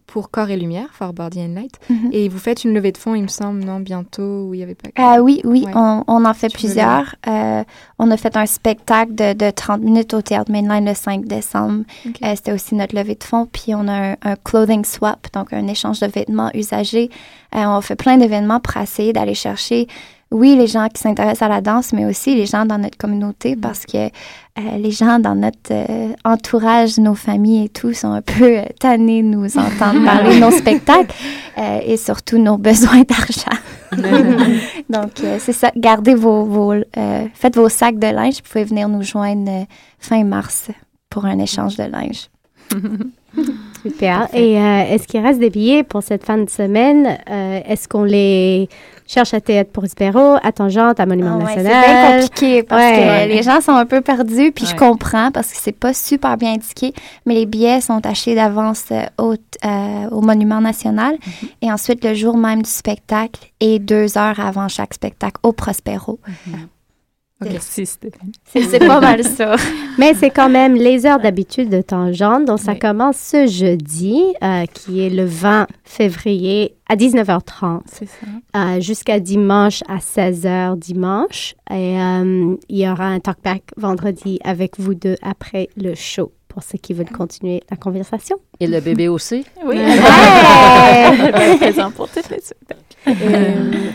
pour Corps et Lumière, for Body and Light. Mhm. Et vous faites une levée de fonds, il me semble, non, bientôt, où il n'y avait pas... Ah oui, oui, on, on, en fait plusieurs. on a fait un spectacle de, de, 30 minutes au Théâtre Mainline le 5 décembre. C'était aussi notre levée de fonds. Puis on a un, clothing swap, donc un échange de vêtements usagés. on fait plein d'événements pour essayer d'aller chercher oui, les gens qui s'intéressent à la danse, mais aussi les gens dans notre communauté mm. parce que euh, les gens dans notre euh, entourage, nos familles et tout sont un peu euh, tannés de nous entendre parler de nos spectacles et surtout nos besoins d'argent. Donc, c'est ça. Gardez vos, vos faites vos sacs de linge. Vous pouvez venir nous joindre fin mars pour un échange de linge. Super. Et euh, est-ce qu'il reste des billets pour cette fin de semaine? Euh, est-ce qu'on les cherche à Théâtre Prospero, à Tangente, à Monument Ah ouais, c'est National? bien compliqué parce Ouais. que les gens sont un peu perdus, puis je comprends parce que c'est pas super bien indiqué, mais les billets sont achetés d'avance euh, au, euh, au Monument National Mm-hmm. et ensuite le jour même du spectacle et deux heures avant chaque spectacle au Prospero. Merci, Stéphanie. C'est pas mal ça. Mais c'est quand même les heures d'habitude de Tangente. Donc, ça commence ce jeudi, euh, qui est le 20 février à 19h30. C'est ça. euh, jusqu'à dimanche à 16h dimanche. Et euh, il y aura un talkback vendredi avec vous deux après le show pour ceux qui veulent continuer la conversation. Et le bébé aussi? Oui. Ben, présent pour toutes les euh,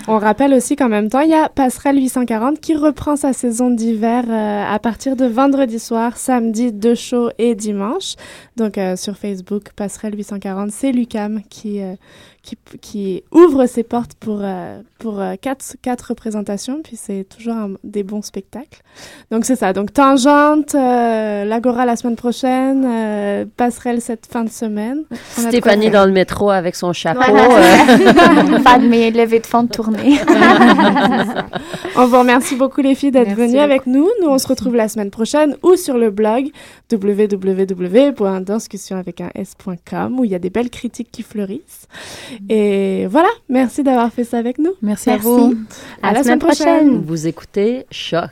on rappelle aussi qu'en même temps, il y a Passerelle 840 qui reprend sa saison d'hiver euh, à partir de vendredi soir, samedi, deux shows et dimanche. Donc euh, sur Facebook, Passerelle 840, c'est Lucam qui, euh, qui, qui ouvre ses portes pour, euh, pour euh, quatre, quatre représentations, puis c'est toujours un- des bons spectacles. Donc c'est ça. Donc Tangente, euh, l'Agora la semaine prochaine, euh, Passerelle cette fin de semaine. Stéphanie dans le métro avec son chapeau. Voilà. euh, Pas de mes levées de fonds de tournée. On vous remercie beaucoup les filles d'être venues avec nous. Nous, on se retrouve la semaine prochaine ou sur le blog www.discussion avec un s.com où il y a des belles critiques qui fleurissent. Et voilà, merci d'avoir fait ça avec nous. Merci, à vous. À la semaine prochaine. Vous écoutez Choc.